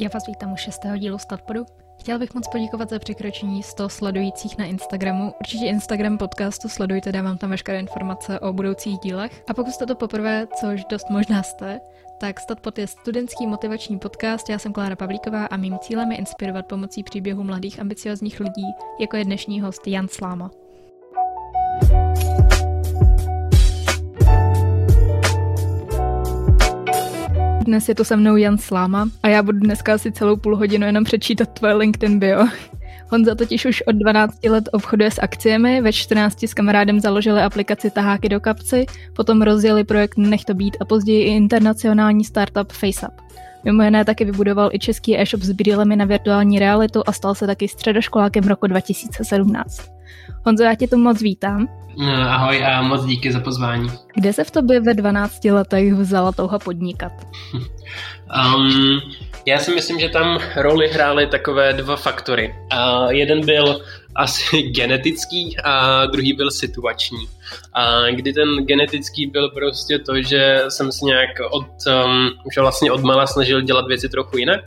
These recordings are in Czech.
Já vás vítám u šestého dílu Statpodu. Chtěla bych moc poděkovat za překročení 100 sledujících na Instagramu. Určitě Instagram podcastu sledujte, dávám tam veškeré informace o budoucích dílech. A pokud jste to poprvé, což dost možná jste, tak Statpod je studentský motivační podcast, já jsem Klára Pavlíková a mým cílem je inspirovat pomocí příběhu mladých ambiciozních lidí, jako je dnešní host Jan Sláma. Dnes je to se mnou Jan Sláma a já budu dneska asi celou půl hodinu jenom přečítat tvoje LinkedIn bio. Honza totiž už od 12 let obchoduje s akciemi, ve 14 s kamarádem založili aplikaci Taháky do kapci, potom rozjeli projekt Nech to být a později i internacionální startup FaceUp. Mimo jiné taky vybudoval i český e-shop s brýlemi na virtuální realitu a stal se taky středoškolákem roku 2017. Honzo, já tě tu moc vítám. No, ahoj a moc díky za pozvání. Kde se v tobě ve 12 letech vzala touha podnikat? Um, já si myslím, že tam roli hrály takové dva faktory. Uh, jeden byl asi genetický a druhý byl situační. A kdy ten genetický byl prostě to, že jsem si nějak od, um, už vlastně od mala snažil dělat věci trochu jinak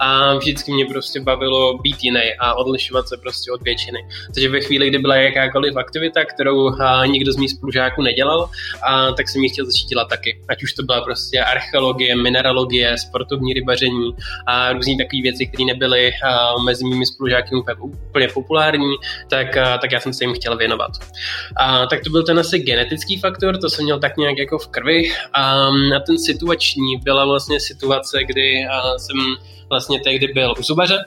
a vždycky mě prostě bavilo být jiný a odlišovat se prostě od většiny. Takže ve chvíli, kdy byla jakákoliv aktivita, kterou a, nikdo z mých spolužáků nedělal, a, tak jsem ji chtěl začít dělat taky. Ať už to byla prostě archeologie, mineralogie, sportovní rybaření a různé takové věci, které nebyly a, mezi mými spolužáky úplně populární, tak, a, tak já jsem se jim chtěl věnovat. A, tak to byl ten asi genetický faktor, to jsem měl tak nějak jako v krvi. A na ten situační byla vlastně situace, kdy jsem vlastně tehdy byl u zubaře.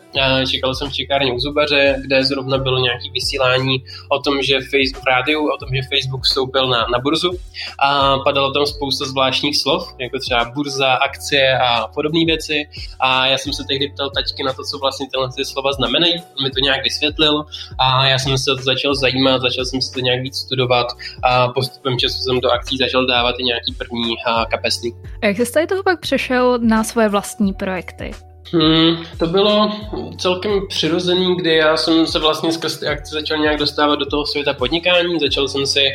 Čekal jsem v čekárně u zubaře, kde zrovna bylo nějaké vysílání o tom, že Facebook rádiu, o tom, že Facebook vstoupil na, na burzu a padalo tam spousta zvláštních slov, jako třeba burza, akcie a podobné věci. A já jsem se tehdy ptal taťky na to, co vlastně tyhle ty slova znamenají. On mi to nějak vysvětlil a já jsem se to začal zajímat, začal jsem si to nějak víc studovat a postupem času jsem do akcí začal dávat i nějaký první kapesný. A jak jsi z toho pak přešel na svoje vlastní projekty? Hmm, to bylo celkem přirozený, kdy já jsem se vlastně skrz ty akce začal nějak dostávat do toho světa podnikání, začal jsem si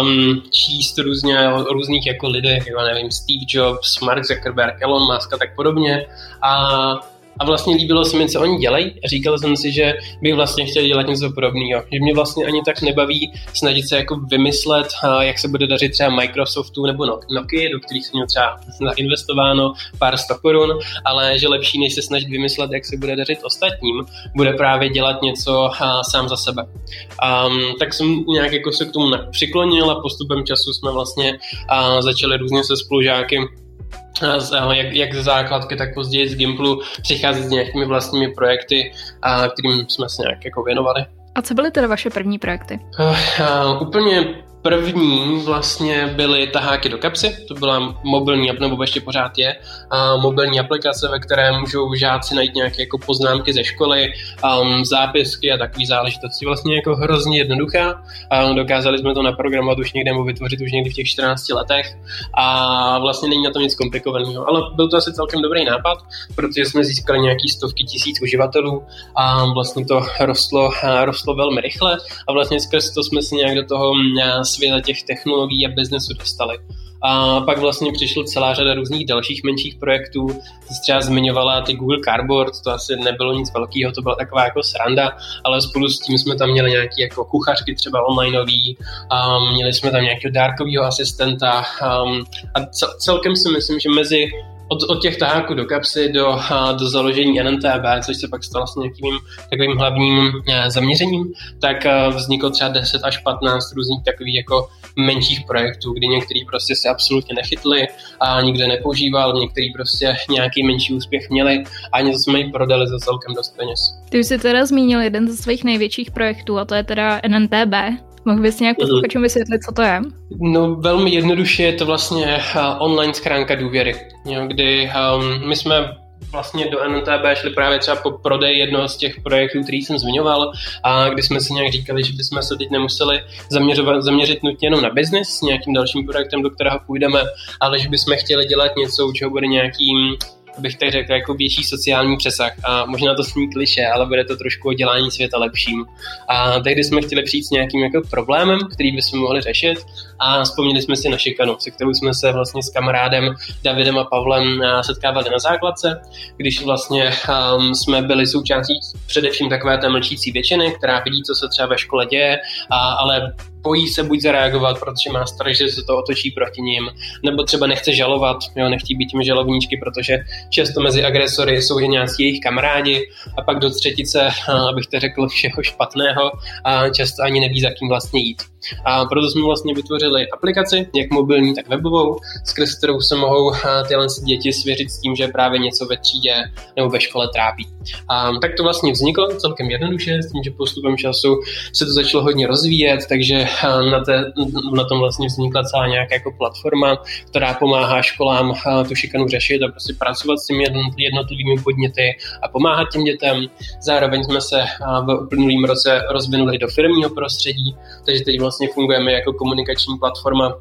um, číst různě o různých jako lidech, jako nevím, Steve Jobs, Mark Zuckerberg, Elon Musk a tak podobně. A a vlastně líbilo se mi, co oni dělají a říkal jsem si, že bych vlastně chtěl dělat něco podobného. Že mě vlastně ani tak nebaví snažit se jako vymyslet, jak se bude dařit třeba Microsoftu nebo Nokia, do kterých jsem měl třeba zainvestováno pár sto korun, ale že lepší, než se snažit vymyslet, jak se bude dařit ostatním, bude právě dělat něco sám za sebe. Um, tak jsem nějak jako se k tomu přiklonil a postupem času jsme vlastně uh, začali různě se spolužáky jak, jak ze základky, tak později z Gimplu přicházet s nějakými vlastními projekty, a kterým jsme se nějak jako věnovali. A co byly teda vaše první projekty? Uh, uh, úplně První vlastně byly taháky do kapsy, to byla mobilní, nebo ještě pořád je, a mobilní aplikace, ve které můžou žáci najít nějaké jako poznámky ze školy, um, zápisky a takové záležitosti. Vlastně jako hrozně jednoduchá. A dokázali jsme to naprogramovat už někde nebo vytvořit už někdy v těch 14 letech a vlastně není na tom nic komplikovaného. Ale byl to asi celkem dobrý nápad, protože jsme získali nějaký stovky tisíc uživatelů a vlastně to rostlo, rostlo velmi rychle a vlastně skrz to jsme se nějak do toho světa těch technologií a biznesu dostali. A pak vlastně přišla celá řada různých dalších menších projektů. Ty třeba zmiňovala ty Google Cardboard, to asi nebylo nic velkého, to byla taková jako sranda, ale spolu s tím jsme tam měli nějaké jako kuchařky třeba onlineový, um, měli jsme tam nějakého dárkového asistenta um, a celkem si myslím, že mezi od, od těch taháků do kapsy do, do založení NNTB, což se pak stalo vlastně nějakým takovým hlavním e, zaměřením, tak e, vzniklo třeba 10 až 15 různých takových jako menších projektů, kdy některý prostě se absolutně nechytli a nikdo nepoužíval, některý prostě nějaký menší úspěch měli a něco jsme ji prodali za celkem dost peněz. Ty už jsi teda zmínil jeden ze svých největších projektů a to je teda NNTB. Mohl bys nějak mhm. posluchačům vysvětlit, co to je? No velmi jednoduše je to vlastně uh, online schránka důvěry, jo, kdy um, my jsme vlastně do NTB šli právě třeba po prodej jednoho z těch projektů, který jsem zmiňoval, a kdy jsme si nějak říkali, že bychom se teď nemuseli zaměřovat, zaměřit nutně jenom na biznis s nějakým dalším projektem, do kterého půjdeme, ale že bychom chtěli dělat něco, u čeho bude nějaký bych tak řekl, jako větší sociální přesah a možná to sní kliše, ale bude to trošku o dělání světa lepším. A tehdy jsme chtěli přijít s nějakým jako problémem, který bychom mohli řešit a vzpomněli jsme si na šikanu, se kterou jsme se vlastně s kamarádem Davidem a Pavlem setkávali na základce, když vlastně um, jsme byli součástí především takové té mlčící většiny, která vidí, co se třeba ve škole děje, a, ale bojí se buď zareagovat, protože má strach, že se to otočí proti ním, nebo třeba nechce žalovat, jo, nechtí být těmi žalovníčky, protože často mezi agresory jsou i nějací jejich kamarádi a pak do třetice, abych to řekl, všeho špatného a často ani neví, za kým vlastně jít. A proto jsme vlastně vytvořili aplikaci, jak mobilní, tak webovou, skrz kterou se mohou tyhle děti svěřit s tím, že právě něco ve třídě nebo ve škole trápí. A tak to vlastně vzniklo celkem jednoduše, s tím, že postupem času se to začalo hodně rozvíjet, takže na, té, na tom vlastně vznikla celá nějaká jako platforma, která pomáhá školám tu šikanu řešit a prostě pracovat s těmi jednotlivými podněty a pomáhat těm dětem. Zároveň jsme se v uplynulém roce rozvinuli do firmního prostředí, takže teď vlastně fungujeme jako komunikační platforma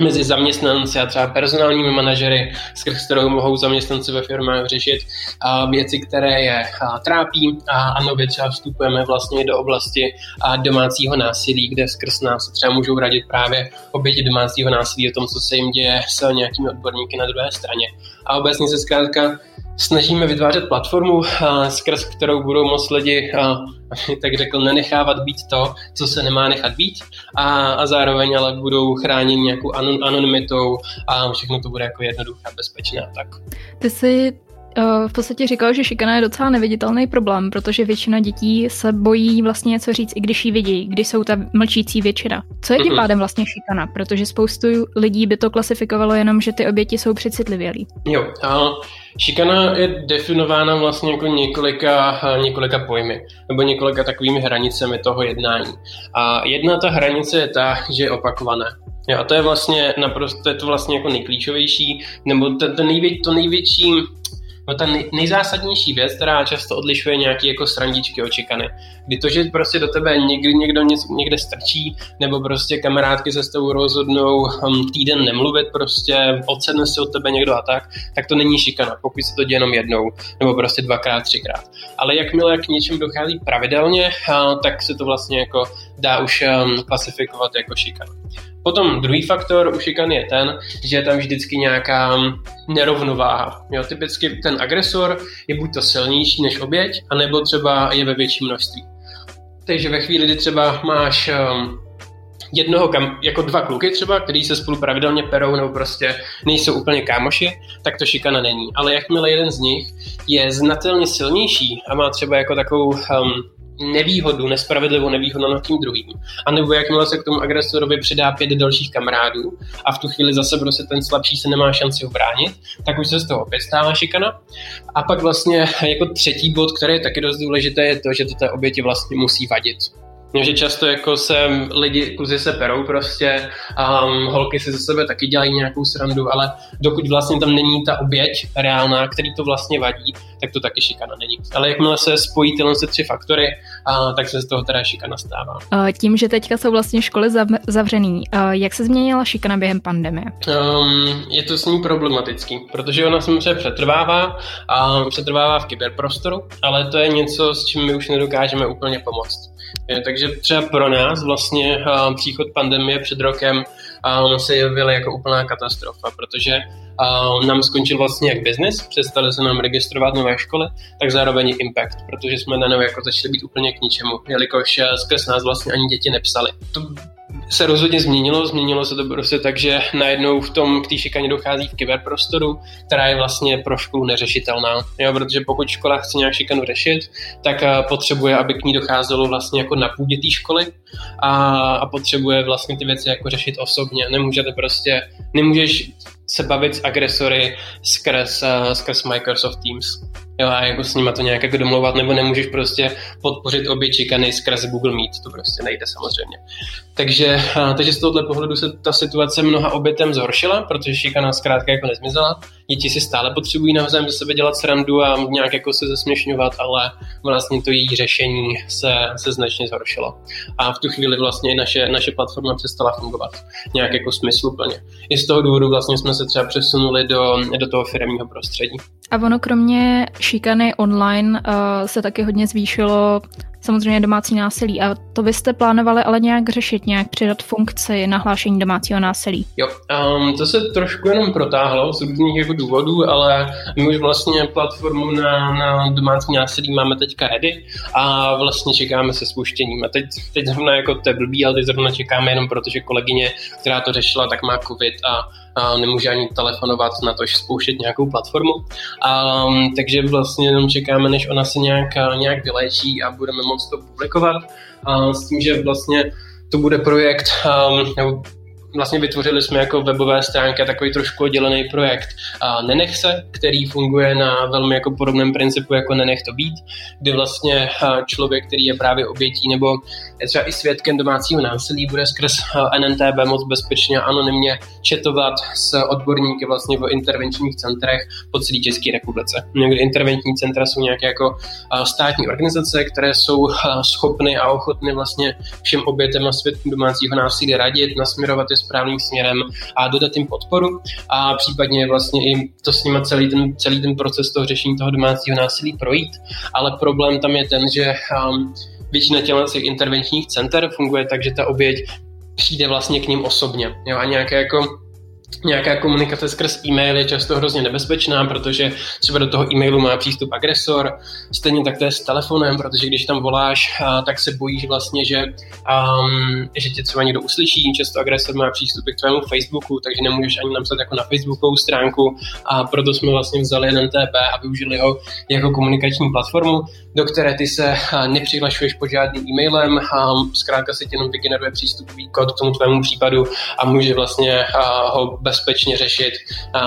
mezi zaměstnanci a třeba personálními manažery, skrz kterou mohou zaměstnanci ve firmách řešit a věci, které je a, trápí a, a nově třeba vstupujeme vlastně do oblasti a, domácího násilí, kde skrz nás třeba můžou radit právě oběti domácího násilí o tom, co se jim děje s nějakými odborníky na druhé straně. A obecně se zkrátka snažíme vytvářet platformu, skrz kterou budou moct lidi, tak řekl, nenechávat být to, co se nemá nechat být a, a zároveň ale budou chráněni nějakou anon, anonymitou a všechno to bude jako jednoduché, bezpečné tak. Ty jsi v podstatě říkal, že šikana je docela neviditelný problém, protože většina dětí se bojí vlastně něco říct, i když ji vidí, když jsou ta mlčící většina. Co je tím mm-hmm. pádem vlastně šikana? Protože spoustu lidí by to klasifikovalo jenom, že ty oběti jsou přecitlivělí. Jo, a šikana je definována vlastně jako několika, několika pojmy, nebo několika takovými hranicemi toho jednání. A jedna ta hranice je ta, že je opakované. Jo, a to je vlastně naprosto, to je to vlastně jako nejklíčovější, nebo to, to, nejvě, to největší No ta nejzásadnější věc, která často odlišuje nějaký jako srandičky očekany. Kdy to, že prostě do tebe někdy někdo někde strčí, nebo prostě kamarádky se s tebou rozhodnou um, týden nemluvit, prostě odsedne si od tebe někdo a tak, tak to není šikana, pokud se to děje jenom jednou, nebo prostě dvakrát, třikrát. Ale jakmile k něčem dochází pravidelně, tak se to vlastně jako dá už um, klasifikovat jako šikana. Potom druhý faktor u šikany je ten, že je tam vždycky nějaká nerovnováha. Jo, typicky ten agresor je buď to silnější než oběť, anebo třeba je ve větším množství. Takže ve chvíli, kdy třeba máš um, jednoho, kam, jako dva kluky třeba, který se spolu pravidelně perou nebo prostě nejsou úplně kámoši, tak to šikana není. Ale jakmile jeden z nich je znatelně silnější a má třeba jako takovou um, nevýhodu, nespravedlivou nevýhodu nad tím druhým. A nebo jakmile se k tomu agresorovi přidá pět dalších kamarádů a v tu chvíli zase prostě ten slabší se nemá šanci obránit, tak už se z toho opět stává šikana. A pak vlastně jako třetí bod, který je taky dost důležité, je to, že to té oběti vlastně musí vadit. Že často jako se lidi, kluzi se perou prostě, um, holky si ze sebe taky dělají nějakou srandu, ale dokud vlastně tam není ta oběť reálná, který to vlastně vadí, tak to taky šikana není. Ale jakmile se spojí tyhle tři faktory, uh, tak se z toho teda šikana stává. Tím, že teďka jsou vlastně školy zavřený, jak se změnila šikana během pandemie? Um, je to s ní problematický, protože ona samozřejmě přetrvává a přetrvává v kyberprostoru, ale to je něco, s čím my už nedokážeme úplně pomoct. Takže třeba pro nás vlastně příchod pandemie před rokem se jevil jako úplná katastrofa, protože nám skončil vlastně jak biznis, přestali se nám registrovat nové školy, tak zároveň impact, protože jsme na jako začali být úplně k ničemu, jelikož skrz nás vlastně ani děti nepsali. To se rozhodně změnilo. Změnilo se to prostě tak, že najednou v tom k té šikaně dochází v kyberprostoru, která je vlastně pro školu neřešitelná. Jo, protože pokud škola chce nějak šikanu řešit, tak eh, potřebuje, aby k ní docházelo vlastně jako na půdě té školy a, a potřebuje vlastně ty věci jako řešit osobně. Nemůžete prostě, nemůžeš se bavit s agresory skrz, uh, skrz Microsoft Teams. Jo, a jako s nima to nějak jako domlouvat, nebo nemůžeš prostě podpořit obě čikany skrz Google Meet, to prostě nejde samozřejmě. Takže, uh, takže z tohohle pohledu se ta situace mnoha obětem zhoršila, protože šikana zkrátka jako nezmizela. Děti si stále potřebují navzájem ze sebe dělat srandu a nějak jako se zesměšňovat, ale vlastně to její řešení se, se značně zhoršilo. A v tu chvíli vlastně naše, naše platforma přestala fungovat nějak jako smysluplně. I z toho důvodu vlastně jsme se třeba přesunuli do, do toho firmního prostředí. A ono kromě šikany online uh, se taky hodně zvýšilo samozřejmě domácí násilí. A to byste plánovali ale nějak řešit, nějak přidat funkci nahlášení domácího násilí? Jo, um, to se trošku jenom protáhlo z různých jako důvodů, ale my už vlastně platformu na, na domácí násilí máme teďka ready a vlastně čekáme se spuštěním. A teď, teď zrovna jako to je blbý, ale teď zrovna čekáme jenom protože kolegyně, která to řešila, tak má covid a a nemůže ani telefonovat na to, že spouštět nějakou platformu. A, takže vlastně jenom čekáme, než ona se nějak, nějak vyléčí a budeme moct to publikovat. A s tím, že vlastně to bude projekt, um, nebo vlastně vytvořili jsme jako webové stránky takový trošku oddělený projekt Nenech se, který funguje na velmi jako podobném principu jako Nenech to být, kdy vlastně člověk, který je právě obětí nebo je třeba i svědkem domácího násilí, bude skrz NNTB moc bezpečně anonymně četovat s odborníky vlastně v intervenčních centrech po celé České republice. Někdy intervenční centra jsou nějaké jako státní organizace, které jsou schopny a ochotny vlastně všem obětem a svědkům domácího násilí radit, nasměrovat je správným směrem a dodat jim podporu a případně vlastně i to s nimi celý ten, celý ten proces toho řešení toho domácího násilí projít. Ale problém tam je ten, že um, většina těch intervenčních center funguje tak, že ta oběť přijde vlastně k ním osobně. Jo, a nějaké jako nějaká komunikace skrz e-mail je často hrozně nebezpečná, protože třeba do toho e-mailu má přístup agresor, stejně tak to je s telefonem, protože když tam voláš, tak se bojíš vlastně, že, um, že tě třeba někdo uslyší, často agresor má přístup k tvému Facebooku, takže nemůžeš ani napsat jako na Facebookovou stránku. A proto jsme vlastně vzali NTP a využili ho jako komunikační platformu, do které ty se nepřihlašuješ pod žádným e-mailem, a zkrátka se ti jenom vygeneruje přístupový kód k tomu tvému případu a může vlastně ho bezpečně řešit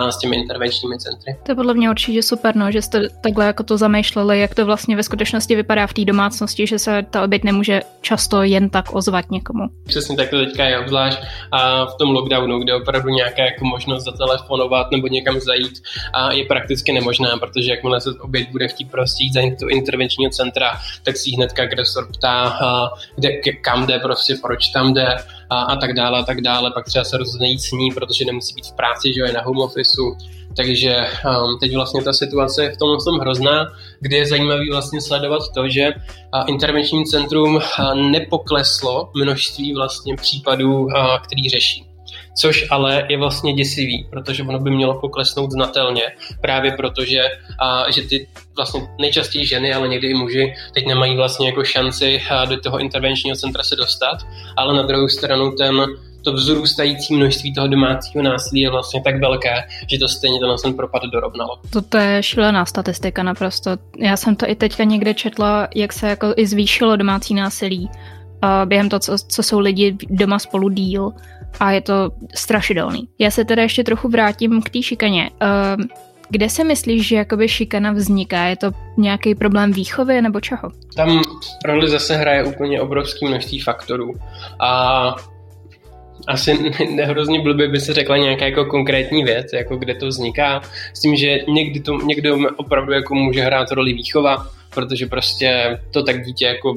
s těmi intervenčními centry. To je podle mě určitě super, no, že jste takhle jako to zamýšleli, jak to vlastně ve skutečnosti vypadá v té domácnosti, že se ta oběť nemůže často jen tak ozvat někomu. Přesně tak to teďka je obzvlášť a v tom lockdownu, kde opravdu nějaká jako možnost zatelefonovat nebo někam zajít a je prakticky nemožná, protože jakmile se oběť bude chtít prostě jít za to intervenčního centra, tak si hnedka agresor ptá, kde, kam jde, prostě proč tam jde a, a tak dále a tak dále. Pak třeba se rozhodne jít s ní, protože nemusí být v práci, že je na home officeu. Takže um, teď vlastně ta situace je v tom tom hrozná, kde je zajímavý vlastně sledovat to, že uh, intervenční centrum uh, nepokleslo množství vlastně případů, uh, který řeší což ale je vlastně děsivý, protože ono by mělo poklesnout znatelně, právě protože a, že ty vlastně nejčastěji ženy, ale někdy i muži teď nemají vlastně jako šanci do toho intervenčního centra se dostat, ale na druhou stranu ten to vzrůstající množství toho domácího násilí je vlastně tak velké, že to stejně to ten propad dorovnalo. To je šílená statistika naprosto. Já jsem to i teďka někde četla, jak se jako i zvýšilo domácí násilí během toho, co, co jsou lidi doma spolu díl a je to strašidelný. Já se teda ještě trochu vrátím k té šikaně. Kde se myslíš, že jakoby šikana vzniká? Je to nějaký problém výchovy nebo čeho? Tam roli zase hraje úplně obrovský množství faktorů. A asi nehrozně blbě by se řekla nějaká jako konkrétní věc, jako kde to vzniká. S tím, že někdy to, někdo opravdu jako může hrát roli výchova, protože prostě to tak dítě jako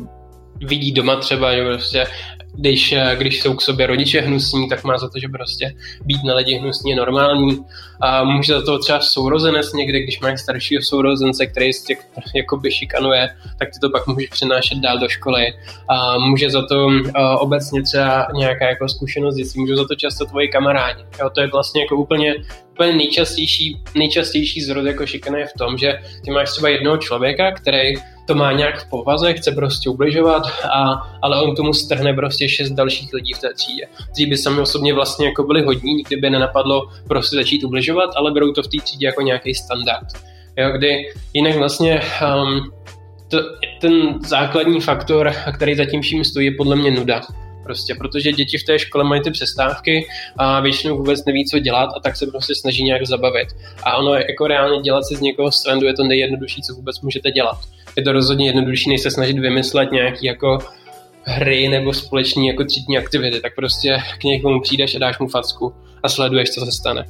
vidí doma třeba, že prostě když, eh, když jsou k sobě rodiče hnusní, tak má za to, že prostě být na lidi hnusní je normální. A může za to třeba sourozenec někde, když máš staršího sourozence, který tě jakoby šikanuje, tak ty to pak můžeš přenášet dál do školy. A může za to uh, obecně třeba nějaká jako zkušenost dětí, můžou za to často tvoji kamarádi. Jo, to je vlastně jako úplně, úplně nejčastější, nejčastější zrod jako šikana je v tom, že ty máš třeba jednoho člověka, který to má nějak v povaze, chce prostě ubližovat, a, ale on tomu strhne prostě šest dalších lidí v té třídě. Kteří by sami osobně vlastně jako byli hodní, nikdy by nenapadlo prostě začít ubližovat, ale berou to v té třídě jako nějaký standard. Jo, kdy jinak vlastně um, to, ten základní faktor, který zatím vším stojí, je podle mě nuda. Prostě, protože děti v té škole mají ty přestávky a většinou vůbec neví, co dělat a tak se prostě snaží nějak zabavit. A ono jako reálně dělat si z někoho srandu je to nejjednodušší, co vůbec můžete dělat je to rozhodně jednodušší, než se snažit vymyslet nějaký jako hry nebo společné jako třídní aktivity, tak prostě k někomu přijdeš a dáš mu facku a sleduješ, co se stane.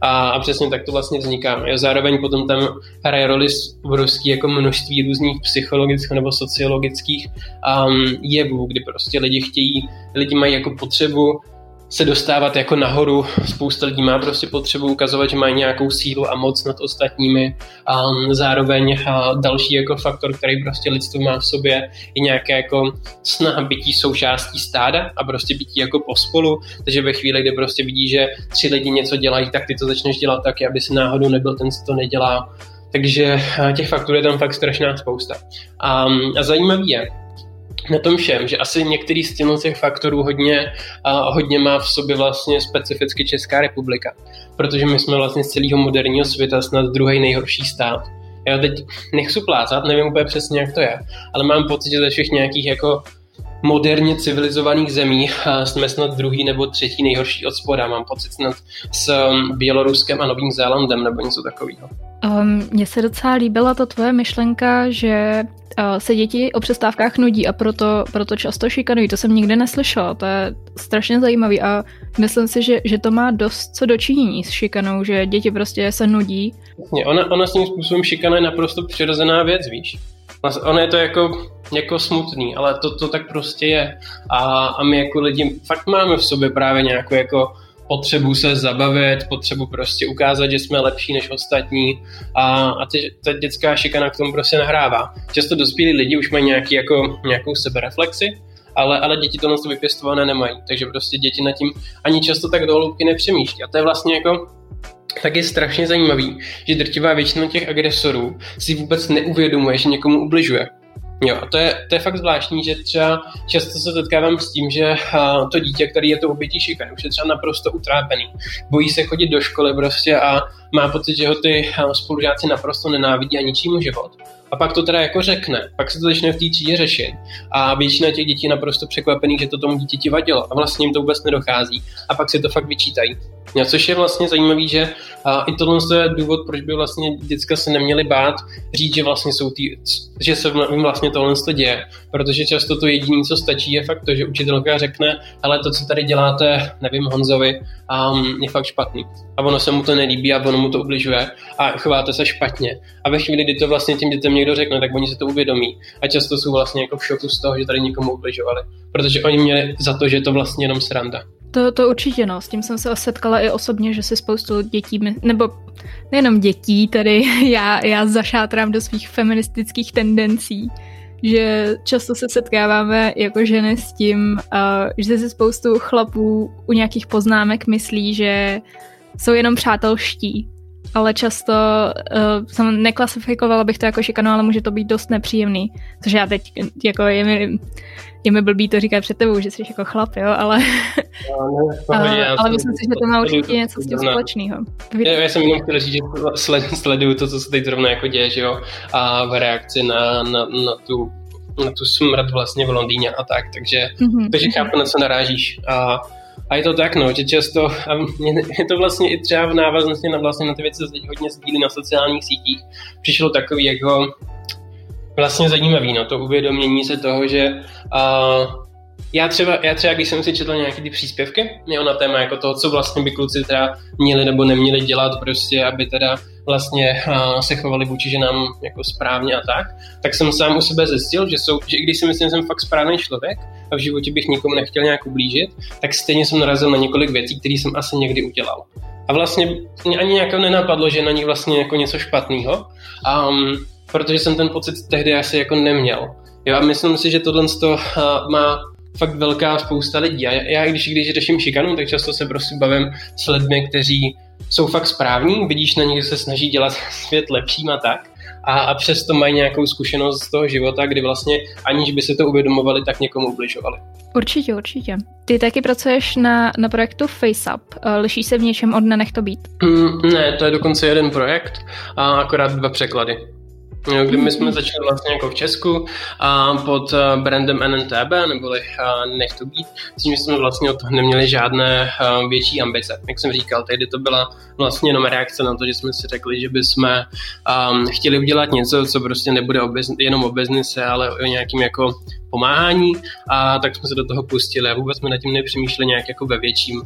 A, a přesně tak to vlastně vzniká. Jo, zároveň potom tam hraje roli obrovský jako množství různých psychologických nebo sociologických um, jevů, kdy prostě lidi chtějí, lidi mají jako potřebu se dostávat jako nahoru. Spousta lidí má prostě potřebu ukazovat, že mají nějakou sílu a moc nad ostatními. A zároveň a další jako faktor, který prostě lidstvo má v sobě, je nějaké jako snaha bytí součástí stáda a prostě bytí jako pospolu. Takže ve chvíli, kdy prostě vidí, že tři lidi něco dělají, tak ty to začneš dělat taky, aby se náhodou nebyl ten, co to nedělá. Takže těch faktorů je tam fakt strašná spousta. A, a zajímavý je, na tom všem, že asi některý z těch faktorů hodně, a hodně má v sobě vlastně specificky Česká republika, protože my jsme vlastně z celého moderního světa snad druhý nejhorší stát. Já teď nechci plácat, nevím úplně přesně, jak to je, ale mám pocit, že ze všech nějakých jako moderně civilizovaných zemí jsme snad druhý nebo třetí nejhorší od spoda. Mám pocit snad s um, Běloruskem a Novým Zélandem nebo něco takového. Um, mně se docela líbila ta tvoje myšlenka, že uh, se děti o přestávkách nudí a proto, proto často šikanují. To jsem nikdy neslyšela, to je strašně zajímavý a myslím si, že, že to má dost co dočinění s šikanou, že děti prostě se nudí. Ona, ona s tím způsobem šikana je naprosto přirozená věc, víš. Ono je to jako, jako smutný, ale to, to tak prostě je. A, a my jako lidi fakt máme v sobě právě nějakou jako potřebu se zabavit, potřebu prostě ukázat, že jsme lepší než ostatní a, a ty, ta dětská šikana k tomu prostě nahrává. Často dospělí lidi už mají nějaký, jako, nějakou sebereflexi, ale, ale děti to to vypěstované nemají, takže prostě děti nad tím ani často tak do nepřemýšlí. A to je vlastně jako tak je strašně zajímavý, že drtivá většina těch agresorů si vůbec neuvědomuje, že někomu ubližuje. Jo, a to je, to je fakt zvláštní, že třeba často se setkávám s tím, že to dítě, který je to obětí šikany, už je třeba naprosto utrápený. Bojí se chodit do školy prostě a má pocit, že ho ty spolužáci naprosto nenávidí a ničí mu život. A pak to teda jako řekne, pak se to začne v té třídě řešit. A většina těch dětí je naprosto překvapený, že to tomu dítěti vadilo. A vlastně jim to vůbec nedochází. A pak si to fakt vyčítají. No, což je vlastně zajímavý, že a i tohle je důvod, proč by vlastně děcka se neměli bát říct, že vlastně jsou tý, že se jim vlastně tohle děje. Protože často to jediné, co stačí, je fakt to, že učitelka řekne, ale to, co tady děláte, nevím, Honzovi, um, je fakt špatný. A ono se mu to nelíbí a ono mu to ubližuje a chováte se špatně. A ve chvíli, kdy to vlastně těm dětem někdo řekne, tak oni se to uvědomí. A často jsou vlastně jako v šoku z toho, že tady někomu ubližovali. Protože oni měli za to, že je to vlastně jenom sranda. To, to určitě no, s tím jsem se setkala i osobně, že si spoustu dětí, nebo nejenom dětí, tady já, já zašátrám do svých feministických tendencí, že často se setkáváme jako ženy s tím, uh, že si spoustu chlapů u nějakých poznámek myslí, že jsou jenom přátelští, ale často uh, jsem neklasifikovala bych to jako šikanu, ale může to být dost nepříjemný, což já teď jako je mi je mi blbý to říkat před tebou, že jsi jako chlap, jo, ale, no, ne, ale, ale myslím si, že to má určitě něco s tím společného. Já, já jsem jenom chtěl říct, že sled, sleduju to, co se teď zrovna jako děje, že jo, a v reakci na, na, na tu na tu smrt vlastně v Londýně a tak, takže, mm-hmm. takže chápu, na co narážíš. A, a je to tak, no, že často, a je to vlastně i třeba v návaznosti na, vlastně na ty věci, co teď hodně sdílí na sociálních sítích, přišlo takový jako vlastně zajímavý, no, to uvědomění se toho, že uh, já třeba, já třeba, když jsem si četl nějaké ty příspěvky, jo, na téma jako toho, co vlastně by kluci teda měli nebo neměli dělat prostě, aby teda vlastně uh, se chovali vůči ženám jako správně a tak, tak jsem sám u sebe zjistil, že, jsou, že i když si myslím, že jsem fakt správný člověk a v životě bych nikomu nechtěl nějak ublížit, tak stejně jsem narazil na několik věcí, které jsem asi někdy udělal. A vlastně mě ani nějak nenapadlo, že na nich vlastně jako něco špatného. Um, protože jsem ten pocit tehdy asi jako neměl. Jo, a myslím si, že tohle má fakt velká spousta lidí. A já, když, když řeším šikanu, tak často se prostě bavím s lidmi, kteří jsou fakt správní, vidíš na nich, že se snaží dělat svět lepším a tak, a, a přesto mají nějakou zkušenost z toho života, kdy vlastně aniž by se to uvědomovali, tak někomu ubližovali. Určitě, určitě. Ty taky pracuješ na, na projektu FaceUp. Liší se v něčem od Nenech to být? Mm, ne, to je dokonce jeden projekt a akorát dva překlady kdy my jsme začali vlastně jako v Česku a pod eh, brandem NNTB, neboli eh, Nech to být, s tím jsme vlastně od toho neměli žádné eh, větší ambice. Jak jsem říkal, tehdy to byla vlastně jenom reakce na to, že jsme si řekli, že bychom um, chtěli udělat něco, co prostě nebude jenom o biznise, ale o nějakým jako pomáhání a tak jsme se do toho pustili a vůbec jsme nad tím nepřemýšleli nějak jako ve větším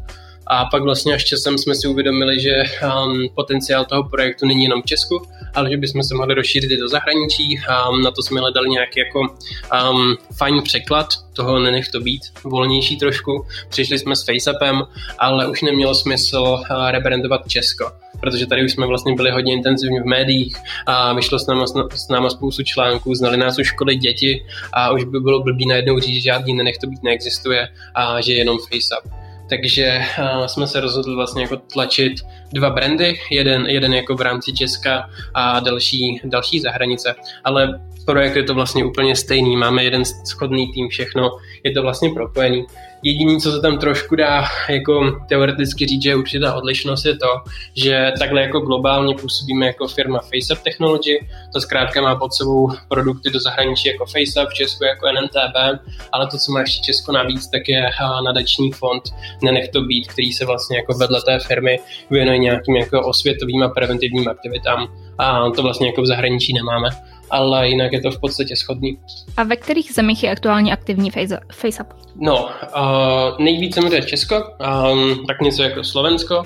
A pak vlastně až časem jsme si uvědomili, že um, potenciál toho projektu není jenom v Česku, ale že bychom se mohli rozšířit i do zahraničí. Um, na to jsme hledali nějaký jako um, fajn překlad toho nenech to být, volnější trošku. Přišli jsme s FaceAppem, ale už nemělo smysl uh, rebrandovat Česko protože tady už jsme vlastně byli hodně intenzivně v médiích a vyšlo s náma, s náma spoustu článků, znali nás už školy děti a už by bylo blbý najednou říct, že žádný nenech to být neexistuje a že jenom FaceUp takže uh, jsme se rozhodli vlastně jako tlačit dva brandy, jeden, jeden jako v rámci Česka a další, další za hranice. Ale projekt je to vlastně úplně stejný, máme jeden schodný tým, všechno je to vlastně propojený. Jediné, co se tam trošku dá jako teoreticky říct, že je určitá odlišnost, je to, že takhle jako globálně působíme jako firma FaceUp Technology, to zkrátka má pod sebou produkty do zahraničí jako FaceUp, v Česku jako NNTB, ale to, co má ještě Česko navíc, tak je nadační fond Nenech to být, který se vlastně jako vedle té firmy věnuje nějakým jako osvětovým a preventivním aktivitám. A to vlastně jako v zahraničí nemáme ale jinak je to v podstatě schodný. A ve kterých zemích je aktuálně aktivní FaceUp? No, uh, nejvíce je Česko, um, tak něco jako Slovensko,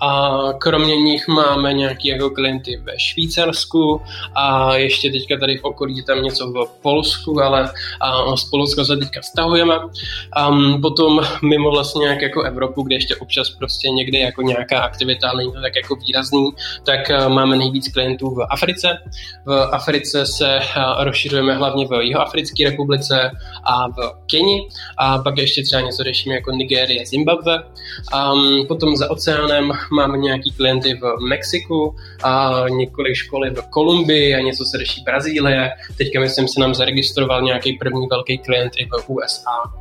a kromě nich máme nějaký jako klienty ve Švýcarsku a ještě teďka tady v okolí tam něco v Polsku, ale a z Polska se teďka stahujeme. A potom mimo vlastně nějak jako Evropu, kde ještě občas prostě někde jako nějaká aktivita, ale není to tak jako výrazný, tak máme nejvíc klientů v Africe. V Africe se rozšiřujeme hlavně v Jihoafrické republice a v Keni a pak ještě třeba něco řešíme jako Nigérie, Zimbabwe. A potom za oceánem máme nějaký klienty v Mexiku a několik školy v Kolumbii a něco se řeší Brazílie. Teďka myslím se nám zaregistroval nějaký první velký klient i v USA.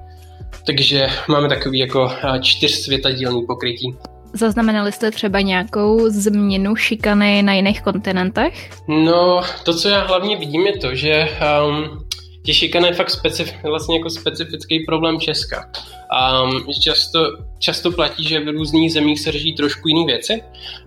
Takže máme takový jako čtyřsvětadílný pokrytí. Zaznamenali jste třeba nějakou změnu šikany na jiných kontinentech? No, to, co já hlavně vidím, je to, že um, že šikana je fakt specif, vlastně jako specifický problém Česka. Um, často, často platí, že v různých zemích se řeší trošku jiné věci.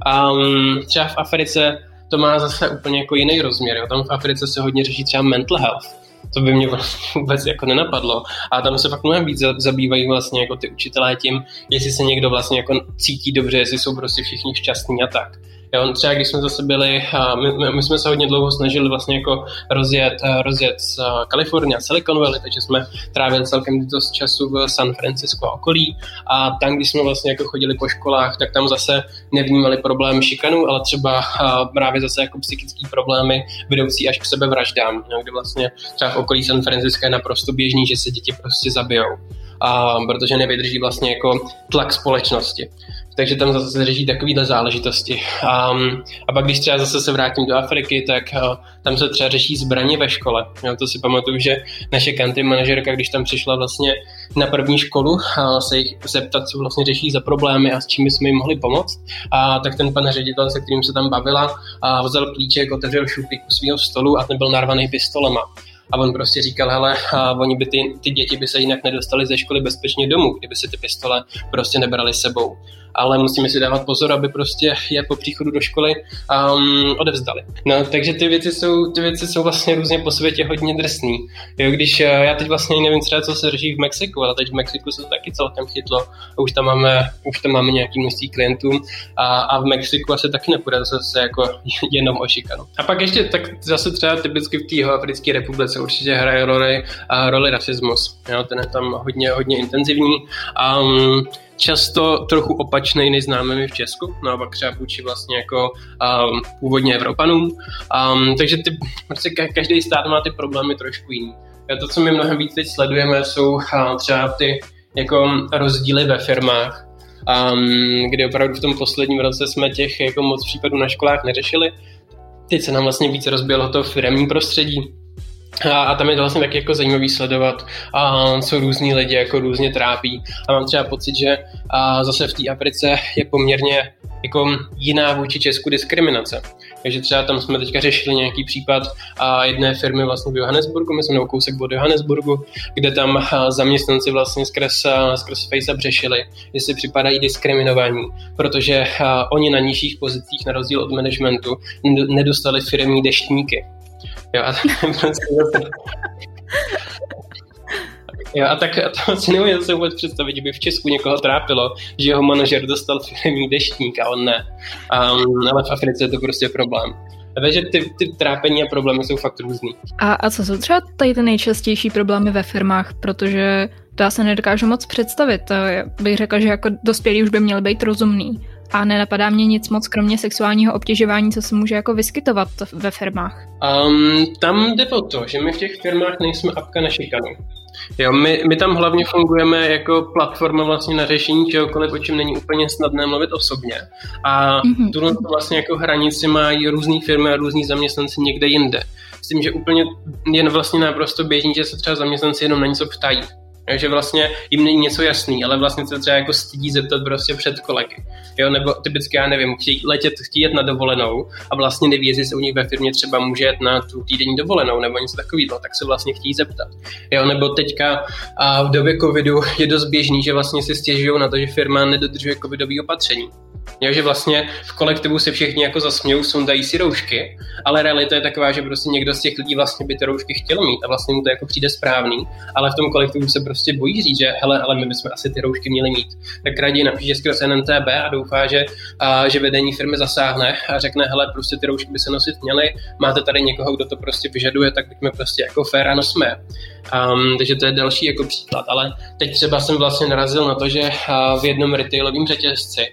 Um, třeba v Africe to má zase úplně jako jiný rozměr. Jo. Tam v Africe se hodně řeší třeba mental health. To by mě vlastně vůbec jako nenapadlo. A tam se fakt mnohem víc zabývají vlastně jako ty učitelé tím, jestli se někdo vlastně jako cítí dobře, jestli jsou prostě všichni šťastní a tak. Jo, třeba když jsme zase byli, my, my jsme se hodně dlouho snažili vlastně jako rozjet, rozjet z Kalifornie a Silicon Valley, takže jsme trávili celkem dost času v San Francisco a okolí a tam, když jsme vlastně jako chodili po školách, tak tam zase nevnímali problém šikanu, ale třeba právě zase jako psychické problémy vedoucí až k sebevraždám, jo, kde vlastně třeba v okolí San Francisco je naprosto běžný, že se děti prostě zabijou. A, protože nevydrží vlastně jako tlak společnosti takže tam zase se řeší takovýhle záležitosti. Um, a pak když třeba zase se vrátím do Afriky, tak uh, tam se třeba řeší zbraně ve škole. Jo, to si pamatuju, že naše country manažerka, když tam přišla vlastně na první školu uh, se jich zeptat, co vlastně řeší za problémy a s čím jsme jim mohli pomoct, a tak ten pan ředitel, se kterým se tam bavila, a vzal klíček, otevřel šuplík u svého stolu a ten byl narvaný pistolema. A on prostě říkal, hele, a oni by ty, ty děti by se jinak nedostali ze školy bezpečně domů, kdyby si ty pistole prostě nebrali sebou ale musíme si dávat pozor, aby prostě je po příchodu do školy um, odevzdali. No, takže ty věci jsou, ty věci jsou vlastně různě po světě hodně drsný. Jo, když uh, já teď vlastně nevím třeba, co se řeší v Mexiku, ale teď v Mexiku se to taky celkem chytlo. A už tam máme, už tam máme nějaký množství klientů a, a v Mexiku asi taky nepůjde zase jako jenom o šikanu. A pak ještě tak zase třeba typicky v té Africké republice určitě hraje roli, uh, roli rasismus. Jo, ten je tam hodně, hodně intenzivní. Um, často trochu opačný, než známe my v Česku, no a pak třeba vůči vlastně jako um, původně Evropanům. Um, takže ty, prostě každý stát má ty problémy trošku jiný. A to, co my mnohem víc teď sledujeme, jsou uh, třeba ty jako rozdíly ve firmách, um, kdy opravdu v tom posledním roce jsme těch jako moc případů na školách neřešili. Teď se nám vlastně více rozběhlo to firmní prostředí, a, a tam je to vlastně tak jako zajímavý sledovat, a, co různí lidi jako různě trápí. A mám třeba pocit, že a, zase v té Africe je poměrně jako jiná vůči Česku diskriminace. Takže třeba tam jsme teďka řešili nějaký případ a jedné firmy vlastně v Johannesburgu, my jsme na kousek od Johannesburgu, kde tam zaměstnanci vlastně skrz, skrz FaceUp řešili, jestli připadají diskriminovaní, protože oni na nižších pozicích, na rozdíl od managementu, nedostali firmní deštníky. Jo, a prostě Jo, a tak to si nemůžu se vůbec představit, že by v Česku někoho trápilo, že jeho manažer dostal firmní deštník a on ne. Um, ale v Africe je to prostě problém. Takže ty, ty trápení a problémy jsou fakt různý. A, a co jsou třeba tady ty nejčastější problémy ve firmách? Protože to já se nedokážu moc představit. Já bych řekla, že jako dospělí už by měli být rozumný. A nenapadá mě nic moc, kromě sexuálního obtěžování, co se může jako vyskytovat ve firmách. Um, tam jde o to, že my v těch firmách nejsme apka na šikanu. Jo, my, my tam hlavně fungujeme jako platforma vlastně na řešení čehokoliv, o čem není úplně snadné mluvit osobně. A mm-hmm. tu vlastně jako hranici mají různé firmy a různí zaměstnanci někde jinde. Myslím, že úplně jen vlastně naprosto běžný, že se třeba zaměstnanci jenom na něco ptají že vlastně jim není něco jasný, ale vlastně se třeba jako stydí zeptat prostě před kolegy. Jo, nebo typicky, já nevím, chtějí letět, chtějí jet na dovolenou a vlastně neví, jestli se u nich ve firmě třeba může jet na tu týdenní dovolenou nebo něco takového, tak se vlastně chtějí zeptat. Jo, nebo teďka a v době covidu je dost běžný, že vlastně si stěžují na to, že firma nedodržuje covidové opatření. Jo, že vlastně v kolektivu se všichni jako zasmějou, sundají si roušky, ale realita je taková, že prostě někdo z těch lidí vlastně by ty roušky chtěl mít a vlastně mu to jako přijde správný, ale v tom kolektivu se prostě bojí říct, že hele, ale my bychom asi ty roušky měli mít. Tak raději napíše skrz NNTB a doufá, že, a, že vedení firmy zasáhne a řekne, hele, prostě ty roušky by se nosit měly, máte tady někoho, kdo to prostě vyžaduje, tak bychom prostě jako fér a nosme. Um, takže to je další jako příklad. Ale teď třeba jsem vlastně narazil na to, že uh, v jednom retailovém řetězci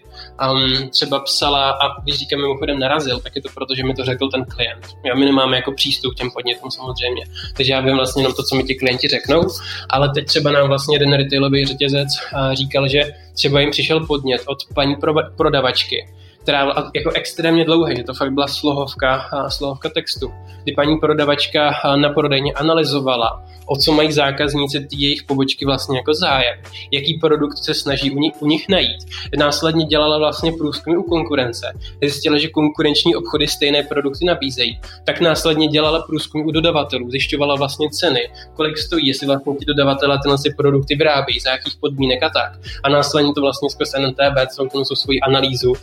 um, třeba psala, a když říkám mimochodem narazil, tak je to proto, že mi to řekl ten klient. Já my nemáme jako přístup k těm podnětům samozřejmě, takže já vím vlastně jenom to, co mi ti klienti řeknou, ale teď třeba nám vlastně jeden retailový řetězec uh, říkal, že třeba jim přišel podnět od paní prodavačky, která byla jako extrémně dlouhé, že to fakt byla slohovka, slohovka textu, kdy paní prodavačka na prodejně analyzovala, o co mají zákazníci ty jejich pobočky vlastně jako zájem, jaký produkt se snaží u nich, u nich najít. Následně dělala vlastně průzkumy u konkurence, zjistila, že konkurenční obchody stejné produkty nabízejí, tak následně dělala průzkumy u dodavatelů, zjišťovala vlastně ceny, kolik stojí, jestli vlastně ti dodavatelé tyhle produkty vyrábějí, za jakých podmínek a tak. A následně to vlastně skrz NTB celou tu svoji analýzu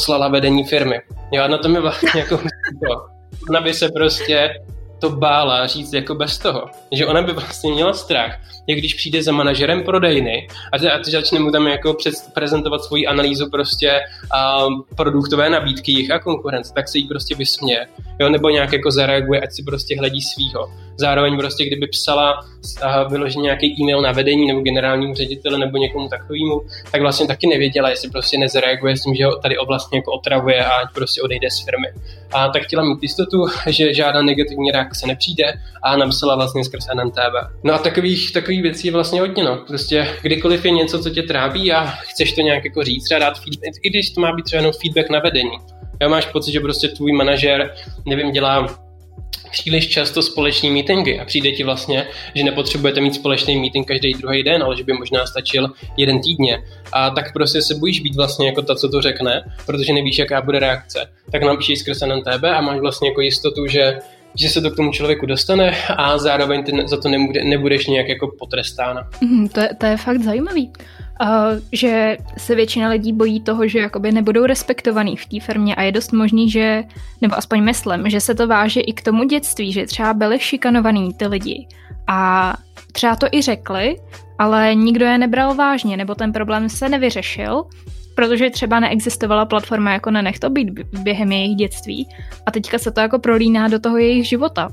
poslala vedení firmy. Jo, na tom je vlastně jako to. Ona by se prostě to bála říct jako bez toho. Že ona by vlastně měla strach, jak když přijde za manažerem prodejny a, a začne mu tam jako před, prezentovat svoji analýzu prostě a, produktové nabídky jich a konkurence, tak se jí prostě vysměje. Jo, nebo nějak jako zareaguje, ať si prostě hledí svýho. Zároveň prostě, kdyby psala a vyloženě nějaký e-mail na vedení nebo generálnímu řediteli nebo někomu takovému, tak vlastně taky nevěděla, jestli prostě nezareaguje s tím, že ho tady vlastně jako otravuje a ať prostě odejde z firmy. A tak chtěla mít jistotu, že žádná negativní reakce nepřijde a napsala vlastně skrz NNTB. No a takových, takových věcí je vlastně hodně, no. Prostě kdykoliv je něco, co tě trápí a chceš to nějak jako říct, třeba dát feedback, i když to má být třeba jenom feedback na vedení. Já máš pocit, že prostě tvůj manažer, nevím, dělá příliš často společný meetingy a přijde ti vlastně, že nepotřebujete mít společný meeting každý druhý den, ale že by možná stačil jeden týdně. A tak prostě se bojíš být vlastně jako ta, co to řekne, protože nevíš, jaká bude reakce. Tak napíšeš skrz NTB a máš vlastně jako jistotu, že že se to k tomu člověku dostane a zároveň ty za to nebude, nebudeš nějak jako potrestána. Mm, to, je, to je fakt zajímavý. Uh, že se většina lidí bojí toho, že jakoby nebudou respektovaný v té firmě a je dost možný, že, nebo aspoň myslím, že se to váže i k tomu dětství, že třeba byli šikanovaný ty lidi a třeba to i řekli, ale nikdo je nebral vážně, nebo ten problém se nevyřešil protože třeba neexistovala platforma jako Nenech to být během jejich dětství a teďka se to jako prolíná do toho jejich života.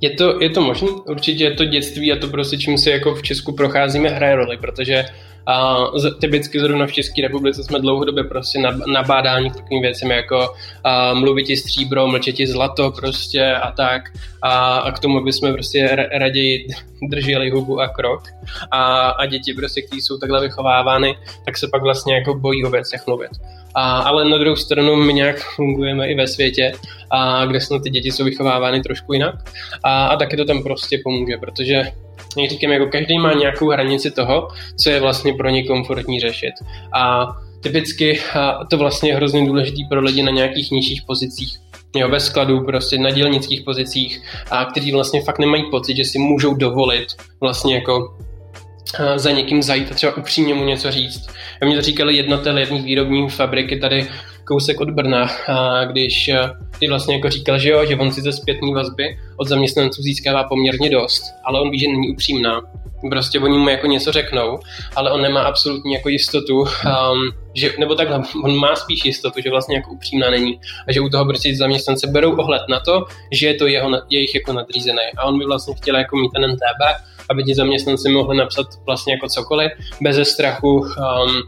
Je to, je to možné, určitě je to dětství a to prostě čím si jako v Česku procházíme hraje roli, protože a typicky zrovna v České republice jsme dlouhodobě prostě nabádáni k takovým věcem jako a, mluvit ti stříbro, mlčet ti zlato prostě a tak. A, a k tomu bychom prostě raději drželi hubu a krok. A, a děti prostě, kteří jsou takhle vychovávány, tak se pak vlastně jako bojí o věcech mluvit. A, ale na druhou stranu my nějak fungujeme i ve světě, a kde snad ty děti jsou vychovávány trošku jinak a, a taky to tam prostě pomůže, protože jak říkám, jako každý má nějakou hranici toho, co je vlastně pro ně komfortní řešit. A typicky a to vlastně je hrozně důležitý pro lidi na nějakých nižších pozicích, jo, ve skladu, prostě na dělnických pozicích, a kteří vlastně fakt nemají pocit, že si můžou dovolit vlastně jako za někým zajít a třeba upřímně mu něco říct. Já mě to říkali jednotel jedné výrobní fabriky tady kousek od Brna, a když ty vlastně jako říkal, že jo, že on si ze zpětní vazby od zaměstnanců získává poměrně dost, ale on ví, že není upřímná. Prostě oni mu jako něco řeknou, ale on nemá absolutní jako jistotu, um, že, nebo takhle, on má spíš jistotu, že vlastně jako upřímná není a že u toho prostě zaměstnance berou ohled na to, že je to jeho, jejich jako nadřízený. A on by vlastně chtěl jako mít ten NTB, aby ti zaměstnanci mohli napsat vlastně jako cokoliv, bez strachu um,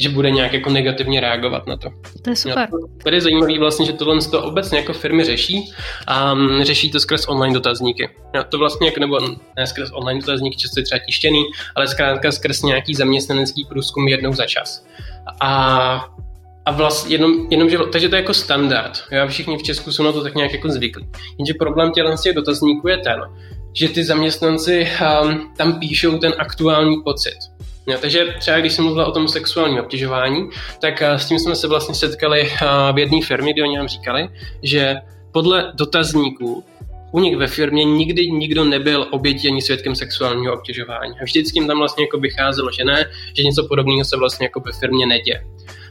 že bude nějak jako negativně reagovat na to. To je super. Tady je zajímavé vlastně, že tohle to obecně jako firmy řeší a um, řeší to skrz online dotazníky. Jo, to vlastně, jako, nebo ne skrz online dotazníky, často je třeba tištěný, ale zkrátka skrz nějaký zaměstnanecký průzkum jednou za čas. A a vlastně jenom, jenom že, takže to je jako standard. Jo, všichni v Česku jsou na to tak nějak jako zvyklí. Jenže problém těch dotazníků je ten, že ty zaměstnanci um, tam píšou ten aktuální pocit. No, takže třeba když jsem mluvila o tom sexuálním obtěžování, tak s tím jsme se vlastně setkali v jedné firmě, kde oni nám říkali, že podle dotazníků u nich ve firmě nikdy nikdo nebyl obětí ani svědkem sexuálního obtěžování. A vždycky jim tam vlastně jako vycházelo, že ne, že něco podobného se vlastně jako ve firmě neděje.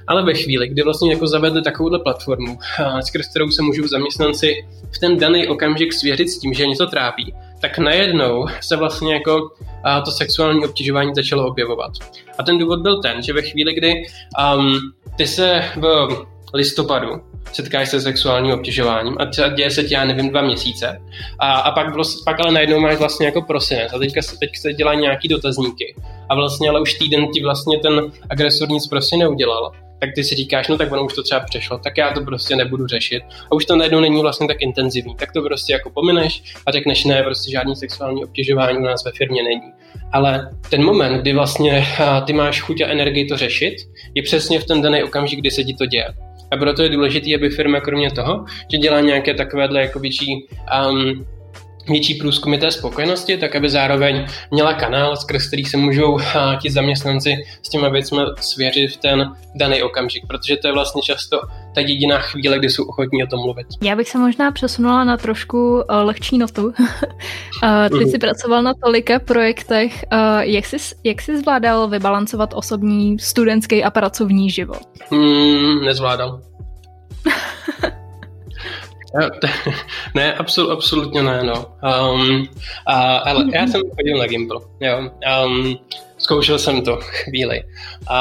Ale ve chvíli, kdy vlastně jako zavedli takovouhle platformu, skrz kterou se můžou zaměstnanci v ten daný okamžik svěřit s tím, že něco trápí, tak najednou se vlastně jako a to sexuální obtěžování začalo objevovat. A ten důvod byl ten, že ve chvíli, kdy um, ty se v listopadu setkáš se sexuálním obtěžováním a děje se ti, já nevím, dva měsíce a, a pak, pak ale najednou máš vlastně jako prosinec a teďka, teď se dělá nějaký dotazníky a vlastně ale už týden ti vlastně ten agresor nic prostě neudělal tak ty si říkáš, no tak ono už to třeba přešlo, tak já to prostě nebudu řešit. A už to najednou není vlastně tak intenzivní, tak to prostě jako pomineš a řekneš, ne, prostě žádný sexuální obtěžování u nás ve firmě není. Ale ten moment, kdy vlastně ty máš chuť a energii to řešit, je přesně v ten daný okamžik, kdy se ti to děje. A proto je důležité, aby firma kromě toho, že dělá nějaké takovéhle jako větší um, větší průzkumy té spokojenosti, tak aby zároveň měla kanál, skrz který se můžou ti zaměstnanci s těma věcmi svěřit v ten daný okamžik, protože to je vlastně často ta jediná chvíle, kdy jsou ochotní o tom mluvit. Já bych se možná přesunula na trošku uh, lehčí notu. uh, ty jsi mhm. pracoval na tolika projektech. Uh, jak, jsi, jak jsi zvládal vybalancovat osobní, studentský a pracovní život? Hmm, nezvládal. ne, absol, absolutně ne, no. Um, a, ale já jsem chodil na Gimbal, jo. Um, zkoušel jsem to chvíli. A,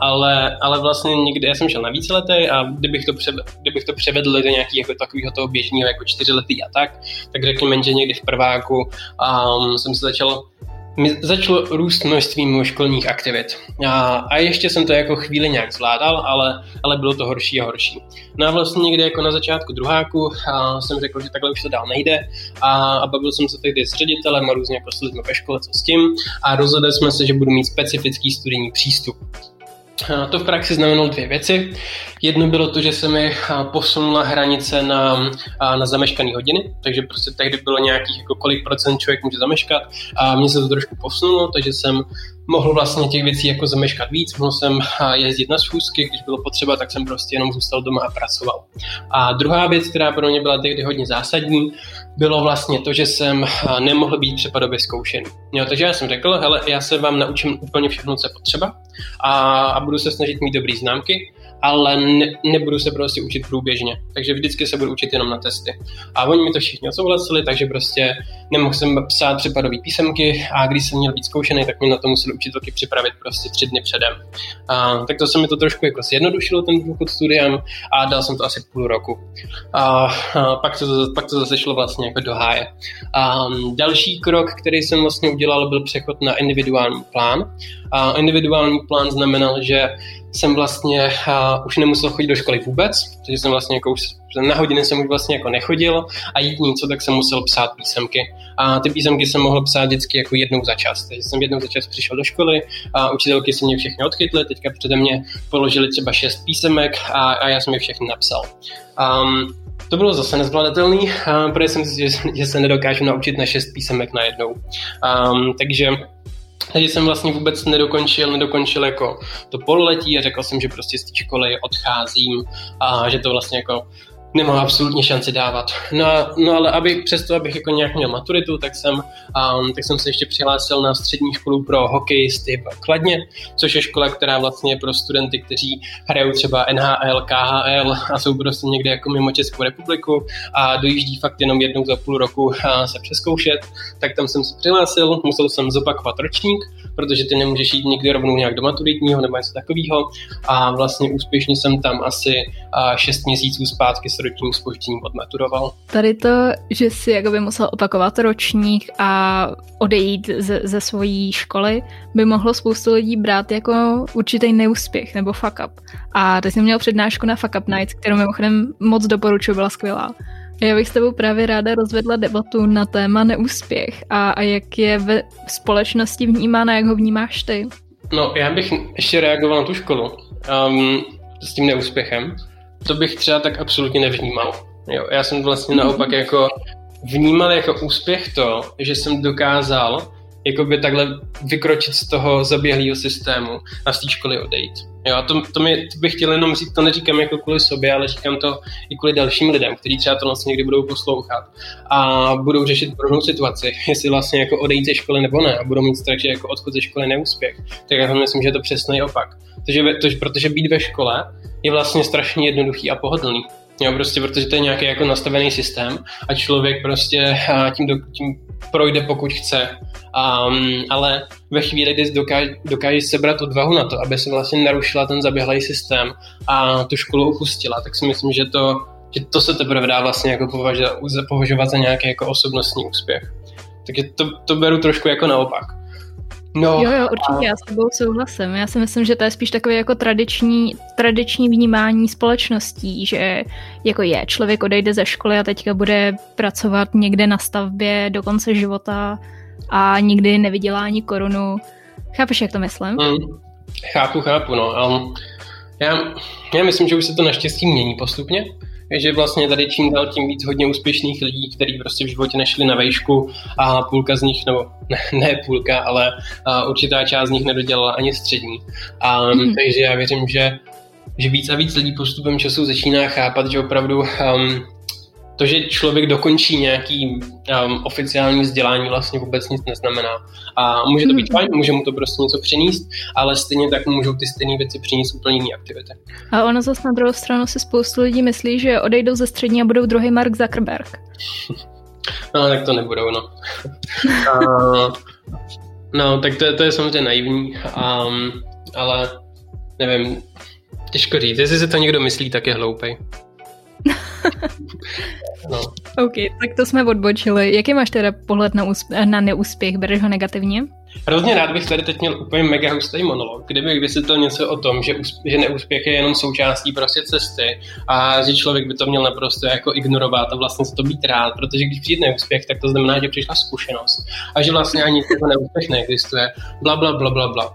ale, ale vlastně nikdy, já jsem šel na více lety a kdybych to, převedl, kdybych to převedl do nějakého jako takového toho běžného jako čtyři lety a tak, tak řekněme, že někdy v prváku um, jsem se začal mi začalo růst množství školních aktivit. A, a ještě jsem to jako chvíli nějak zvládal, ale, ale bylo to horší a horší. No a vlastně někdy jako na začátku druháku a jsem řekl, že takhle už to dál nejde a, a bavil jsem se tehdy s ředitelem a různě jako s ve škole, co s tím a rozhodli jsme se, že budu mít specifický studijní přístup. To v praxi znamenalo dvě věci. Jedno bylo to, že se mi posunula hranice na, na zameškané hodiny, takže prostě tehdy bylo nějakých jako kolik procent člověk může zameškat a mně se to trošku posunulo, takže jsem mohl vlastně těch věcí jako zameškat víc, mohl jsem jezdit na schůzky, když bylo potřeba, tak jsem prostě jenom zůstal doma a pracoval. A druhá věc, která pro mě byla tehdy hodně zásadní, bylo vlastně to, že jsem nemohl být přepadově zkoušený. Jo, takže já jsem řekl, hele, já se vám naučím úplně všechno, co je potřeba a, a budu se snažit mít dobrý známky ale ne, nebudu se prostě učit průběžně, takže vždycky se budu učit jenom na testy. A oni mi to všichni odsouhlasili, takže prostě nemohl jsem psát přepadové písemky a když jsem měl být zkoušený, tak mě na to museli učitelky připravit prostě tři dny předem. A, tak to se mi to trošku jako zjednodušilo ten průchod studiem a dal jsem to asi půl roku. A, a pak, to, pak to zase šlo vlastně jako do háje. A, další krok, který jsem vlastně udělal, byl přechod na individuální plán. A individuální plán znamenal, že jsem vlastně uh, už nemusel chodit do školy vůbec, takže jsem vlastně jako už na hodiny jsem už vlastně jako nechodil a jít něco, tak jsem musel psát písemky. A ty písemky jsem mohl psát vždycky jako jednou za čas. Takže jsem jednou za čas přišel do školy a učitelky se mě všechny odchytly, teďka přede mě položili třeba šest písemek a, a já jsem je všechny napsal. Um, to bylo zase nezvladatelný, uh, protože jsem si že, že se nedokážu naučit na šest písemek najednou. Um, takže takže jsem vlastně vůbec nedokončil, nedokončil jako to pololetí a řekl jsem, že prostě z té školy odcházím a že to vlastně jako nemohl absolutně šanci dávat. No, no ale aby, přesto, abych jako nějak měl maturitu, tak jsem, um, tak jsem se ještě přihlásil na střední školu pro hokejisty v Kladně, což je škola, která vlastně je pro studenty, kteří hrajou třeba NHL, KHL a jsou prostě někde jako mimo Českou republiku a dojíždí fakt jenom jednou za půl roku se přeskoušet, tak tam jsem se přihlásil, musel jsem zopakovat ročník, protože ty nemůžeš jít nikdy rovnou nějak do maturitního nebo něco takového a vlastně úspěšně jsem tam asi 6 měsíců zpátky s ročním spožděním odmaturoval. Tady to, že si jakoby musel opakovat ročník a odejít ze, ze svojí školy, by mohlo spoustu lidí brát jako určitý neúspěch nebo fuck up. A ty jsi měl přednášku na Fuck Up Nights, kterou mimochodem moc doporučuji, byla skvělá. Já bych s tebou právě ráda rozvedla debatu na téma neúspěch a, a jak je ve společnosti vnímána, jak ho vnímáš ty. No, já bych ještě reagoval na tu školu um, s tím neúspěchem. To bych třeba tak absolutně nevnímal. Jo, já jsem vlastně naopak jako vnímal jako úspěch to, že jsem dokázal jakoby takhle vykročit z toho zaběhlého systému a z té školy odejít. Jo, a to, to, mi, to bych chtěl jenom říct, to neříkám jako kvůli sobě, ale říkám to i kvůli dalším lidem, kteří třeba to vlastně někdy budou poslouchat a budou řešit podobnou situaci, jestli vlastně jako odejít ze školy nebo ne a budou mít strach, že jako odchod ze školy neúspěch. Tak já myslím, že je to přesný opak. Takže, to, protože být ve škole je vlastně strašně jednoduchý a pohodlný. Jo, prostě protože to je nějaký jako nastavený systém a člověk prostě tím, do, tím projde, pokud chce. Um, ale ve chvíli, kdy dokáže, dokáže sebrat odvahu na to, aby se vlastně narušila ten zaběhlý systém a tu školu opustila, tak si myslím, že to, že to se teprve dá vlastně jako považovat, považovat za nějaký jako osobnostní úspěch. Takže to, to beru trošku jako naopak. No, jo, jo, určitě, a... já s tebou souhlasím. Já si myslím, že to je spíš takové jako tradiční, tradiční vnímání společností, že jako je, člověk odejde ze školy a teďka bude pracovat někde na stavbě do konce života a nikdy nevydělá ani korunu. Chápeš, jak to myslím? Mm, chápu, chápu, no. Um, já, já myslím, že už se to naštěstí mění postupně, že vlastně tady čím dál tím víc hodně úspěšných lidí, kteří prostě v životě nešli na vejšku a půlka z nich, nebo ne, ne půlka, ale a určitá část z nich nedodělala ani střední. A, mm. Takže já věřím, že, že víc a víc lidí postupem času začíná chápat, že opravdu um, to, že člověk dokončí nějaký um, oficiální vzdělání vlastně vůbec nic neznamená. A může to být hmm. fajn, může mu to prostě něco přinést, ale stejně tak můžou ty stejné věci přinést úplně jiné aktivity. A ono zase na druhou stranu si spoustu lidí myslí, že odejdou ze střední a budou druhý Mark Zuckerberg. no, tak to nebudou, no. uh, no, tak to, to je samozřejmě naivní, um, ale nevím, těžko říct. Jestli si to někdo myslí, tak je hloupej. no. OK, tak to jsme odbočili. Jaký máš teda pohled na, úspěch, na neúspěch? Bereš ho negativně? Hrozně rád bych tady teď měl úplně mega hustý monolog, kdybych vysvětlil něco o tom, že, že neúspěch je jenom součástí prostě cesty a že člověk by to měl naprosto jako ignorovat a vlastně se to být rád, protože když přijde neúspěch, tak to znamená, že přišla zkušenost a že vlastně ani ten neúspěch neexistuje, bla, bla, bla, bla, bla.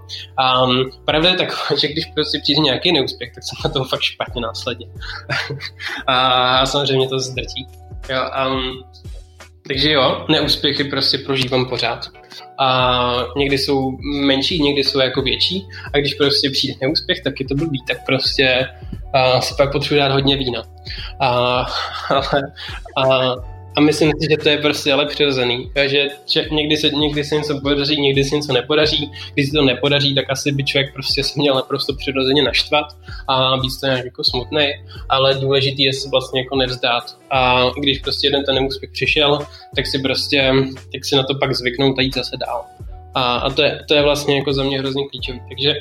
Um, pravda je taková, že když prostě přijde nějaký neúspěch, tak jsem na tom fakt špatně následně. a samozřejmě to zdrtí. Jo, um, takže jo, neúspěchy prostě prožívám pořád. A někdy jsou menší, někdy jsou jako větší. A když prostě přijde neúspěch, tak je to blbý, tak prostě uh, se pak potřebuje dát hodně vína. A, ale, a, a myslím si, že to je prostě ale přirozený. Takže někdy se, někdy se něco podaří, někdy se něco nepodaří. Když se to nepodaří, tak asi by člověk prostě se měl naprosto přirozeně naštvat a být to nějak jako smutný, ale důležitý je se vlastně jako nevzdát. A když prostě jeden ten neúspěch přišel, tak si prostě, tak si na to pak zvyknout a jít zase dál. A, a to, je, to je vlastně jako za mě hrozně klíčový. Takže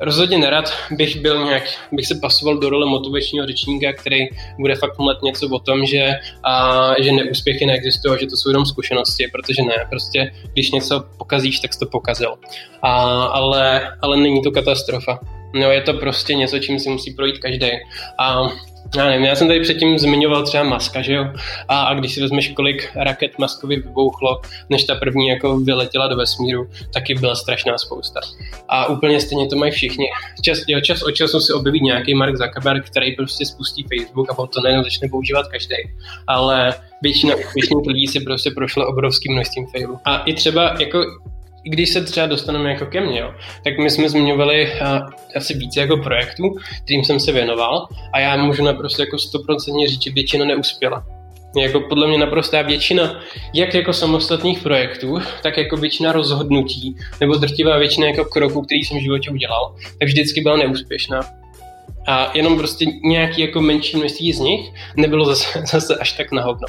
rozhodně nerad bych byl nějak, bych se pasoval do role motivačního řečníka, který bude fakt mlet něco o tom, že, a, že neúspěchy neexistují, že to jsou jenom zkušenosti, protože ne, prostě když něco pokazíš, tak jsi to pokazil. A, ale, ale není to katastrofa. No, je to prostě něco, čím si musí projít každý. A já nevím, já jsem tady předtím zmiňoval třeba Maska, že jo? A, a když si vezmeš, kolik raket Maskovi vybouchlo, než ta první jako vyletěla do vesmíru, taky byla strašná spousta. A úplně stejně to mají všichni. Čas, jo, čas od času se objeví nějaký Mark Zuckerberg, který prostě spustí Facebook a to najednou začne používat každý. Ale většina úspěšných lidí si prostě prošla obrovským množstvím failů. A i třeba jako když se třeba dostaneme jako ke mně, jo, tak my jsme zmiňovali uh, asi více jako projektů, kterým jsem se věnoval a já můžu naprosto jako stoprocentně říct, že většina neuspěla. Jako podle mě naprostá většina, jak jako samostatných projektů, tak jako většina rozhodnutí, nebo drtivá většina jako kroků, který jsem v životě udělal, tak vždycky byla neúspěšná. A jenom prostě nějaký jako menší množství z nich nebylo zase, zase až tak na hovno.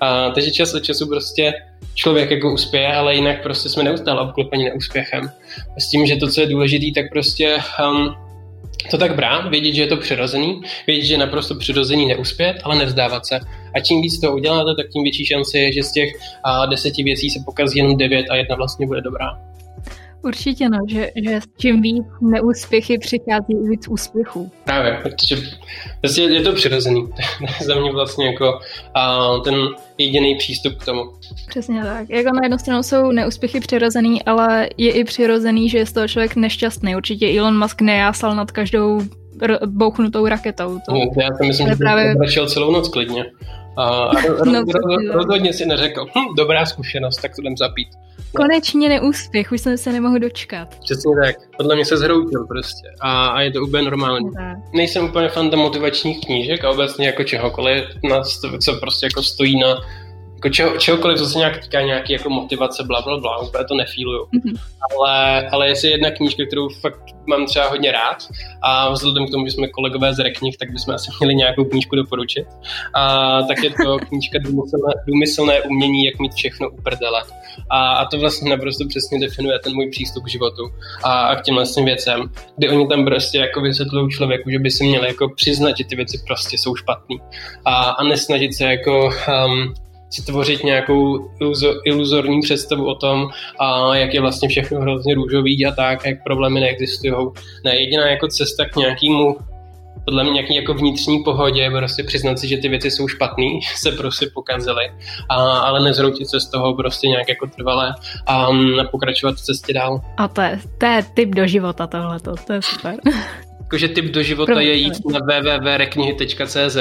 A, takže čas od času prostě člověk jako uspěje, ale jinak prostě jsme neustále obklopeni neúspěchem. S tím, že to, co je důležité, tak prostě um, to tak brát, vědět, že je to přirozený, vědět, že je naprosto přirozený neuspět, ale nevzdávat se. A čím víc to uděláte, tak tím větší šance je, že z těch a, deseti věcí se pokazí jenom devět a jedna vlastně bude dobrá. Určitě no, že, že čím víc neúspěchy přichází víc úspěchů. Právě, protože vlastně je to přirozený. Za mě vlastně jako a, ten jediný přístup k tomu. Přesně tak. Jako na jednu stranu jsou neúspěchy přirozený, ale je i přirozený, že je z toho člověk nešťastný. Určitě Elon Musk nejásal nad každou r- bouchnutou raketou. To, no, já si myslím, že právě... celou noc klidně. A, a no, rozhodně si neřekl, hm, dobrá zkušenost, tak to jdem zapít. Konečně neúspěch, už jsem se nemohl dočkat. Přesně tak. Podle mě se zhroutil prostě. A, a je to úplně normální. Tak. Nejsem úplně fan motivačních knížek a obecně jako čehokoliv, na, co prostě jako stojí na jako čeho, čehokoliv, co se nějak týká nějaký jako motivace, bla, bla, bla, úplně to nefíluju. Mm-hmm. Ale, ale jestli jedna knížka, kterou fakt mám třeba hodně rád a vzhledem k tomu, že jsme kolegové z Reknih, tak bychom asi měli nějakou knížku doporučit. A tak je to knížka Důmyslné, důmyslné umění, jak mít všechno u prdele. A, a to vlastně naprosto přesně definuje ten můj přístup k životu a, a k těm vlastně věcem, kdy oni tam prostě jako vysvětlují člověku, že by si měli jako přiznat, že ty věci prostě jsou špatný a, a nesnažit se jako um, si tvořit nějakou iluzo, iluzorní představu o tom, a jak je vlastně všechno hrozně růžový a tak, jak problémy neexistují. Ne, jediná jako cesta k nějakému podle mě nějaký jako vnitřní pohodě prostě přiznat si, že ty věci jsou špatný, se prostě pokazily, a, ale nezhroutit se z toho prostě nějak jako trvalé a, a pokračovat v cestě dál. A to je, to je typ do života tohleto, to je super. Jakože typ do života Promiň, je jít na www.reknihy.cz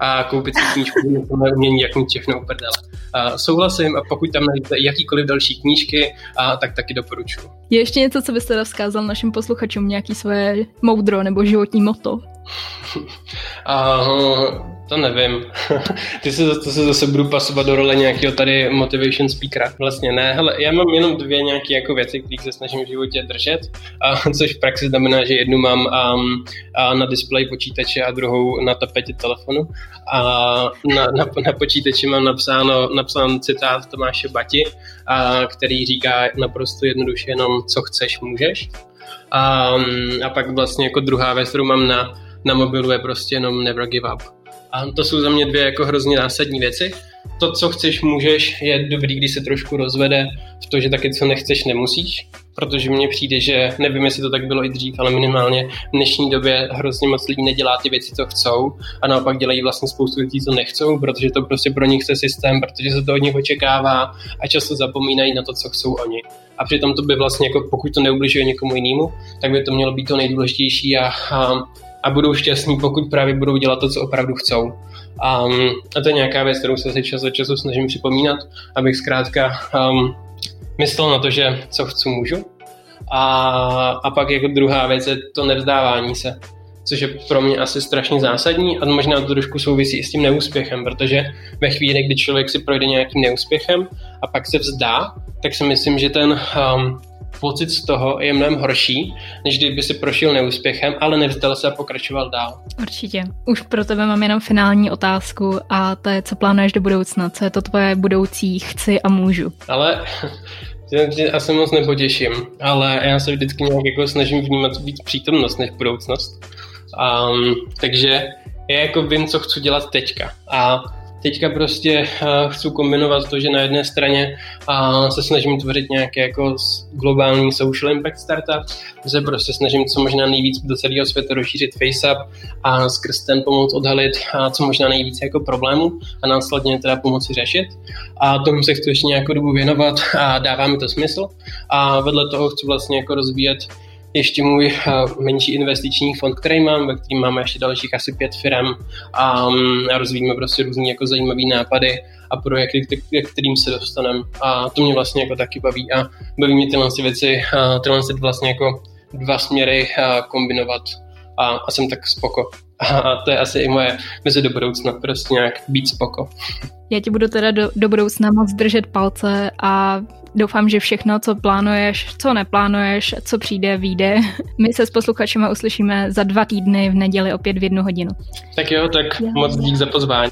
a koupit si knížku na umění, jak mít všechno uprdele. A souhlasím a pokud tam najdete jakýkoliv další knížky, a, tak taky doporučuji. Je ještě něco, co byste vzkázal našim posluchačům, nějaký své moudro nebo životní moto? Uh, to nevím. Ty se, to se zase budu pasovat do role nějakého tady motivation speakera. Vlastně ne, hele, já mám jenom dvě nějaké jako věci, které se snažím v životě držet, a, což v praxi znamená, že jednu mám um, a na displeji počítače a druhou na tapetě telefonu. A na, na, na počítači mám napsáno, napsán citát Tomáše Bati, a, který říká naprosto jednoduše jenom co chceš, můžeš. A, a pak vlastně jako druhá věc, kterou mám na, na mobilu je prostě jenom never give up. A to jsou za mě dvě jako hrozně zásadní věci. To, co chceš, můžeš, je dobrý, když se trošku rozvede v to, že taky co nechceš, nemusíš, protože mně přijde, že nevím, jestli to tak bylo i dřív, ale minimálně v dnešní době hrozně moc lidí nedělá ty věci, co chcou a naopak dělají vlastně spoustu věcí, co nechcou, protože to prostě pro nich chce systém, protože se to od nich očekává a často zapomínají na to, co chcou oni. A přitom to by vlastně, jako pokud to neubližuje někomu jinému, tak by to mělo být to nejdůležitější a, a a budou šťastní, pokud právě budou dělat to, co opravdu chcou. Um, a to je nějaká věc, kterou se čas od času snažím připomínat, abych zkrátka um, myslel na to, že co chci, můžu. A, a pak jako druhá věc je to nevzdávání se, což je pro mě asi strašně zásadní a možná to trošku souvisí i s tím neúspěchem, protože ve chvíli, kdy člověk si projde nějakým neúspěchem a pak se vzdá, tak si myslím, že ten um, pocit z toho je mnohem horší, než kdyby si prošel neúspěchem, ale nevzdal se a pokračoval dál. Určitě. Už pro tebe mám jenom finální otázku a to je, co plánuješ do budoucna? Co je to tvoje budoucí chci a můžu? Ale tě asi moc nepotěším, ale já se vždycky nějak jako snažím vnímat víc přítomnost než budoucnost. Um, takže já jako vím, co chci dělat teďka. A teďka prostě uh, chci kombinovat to, že na jedné straně se snažím tvořit nějaký jako globální social impact startup, se prostě snažím co možná nejvíc do celého světa rozšířit FaceUp a skrz ten pomoct odhalit co možná nejvíc jako problémů a následně teda pomoci řešit. A tomu se chci ještě nějakou dobu věnovat a dává mi to smysl. A vedle toho chci vlastně jako rozvíjet ještě můj eh, menší investiční fond, který mám, ve kterým máme ještě dalších asi pět firm a, mm, a rozvíjíme prostě různý jako zajímavý nápady a projekty, k kterým se dostaneme. A to mě vlastně jako taky baví a baví mě tyhle věci, tyhle vlastně jako dva směry kombinovat a, a jsem tak spoko. A to je asi i moje mezi do budoucna, prostě nějak být spoko. Já ti budu teda do, do budoucna moc držet palce a doufám, že všechno, co plánuješ, co neplánuješ, co přijde, vyjde. My se s posluchačima uslyšíme za dva týdny v neděli opět v jednu hodinu. Tak jo, tak já, moc dík za pozvání.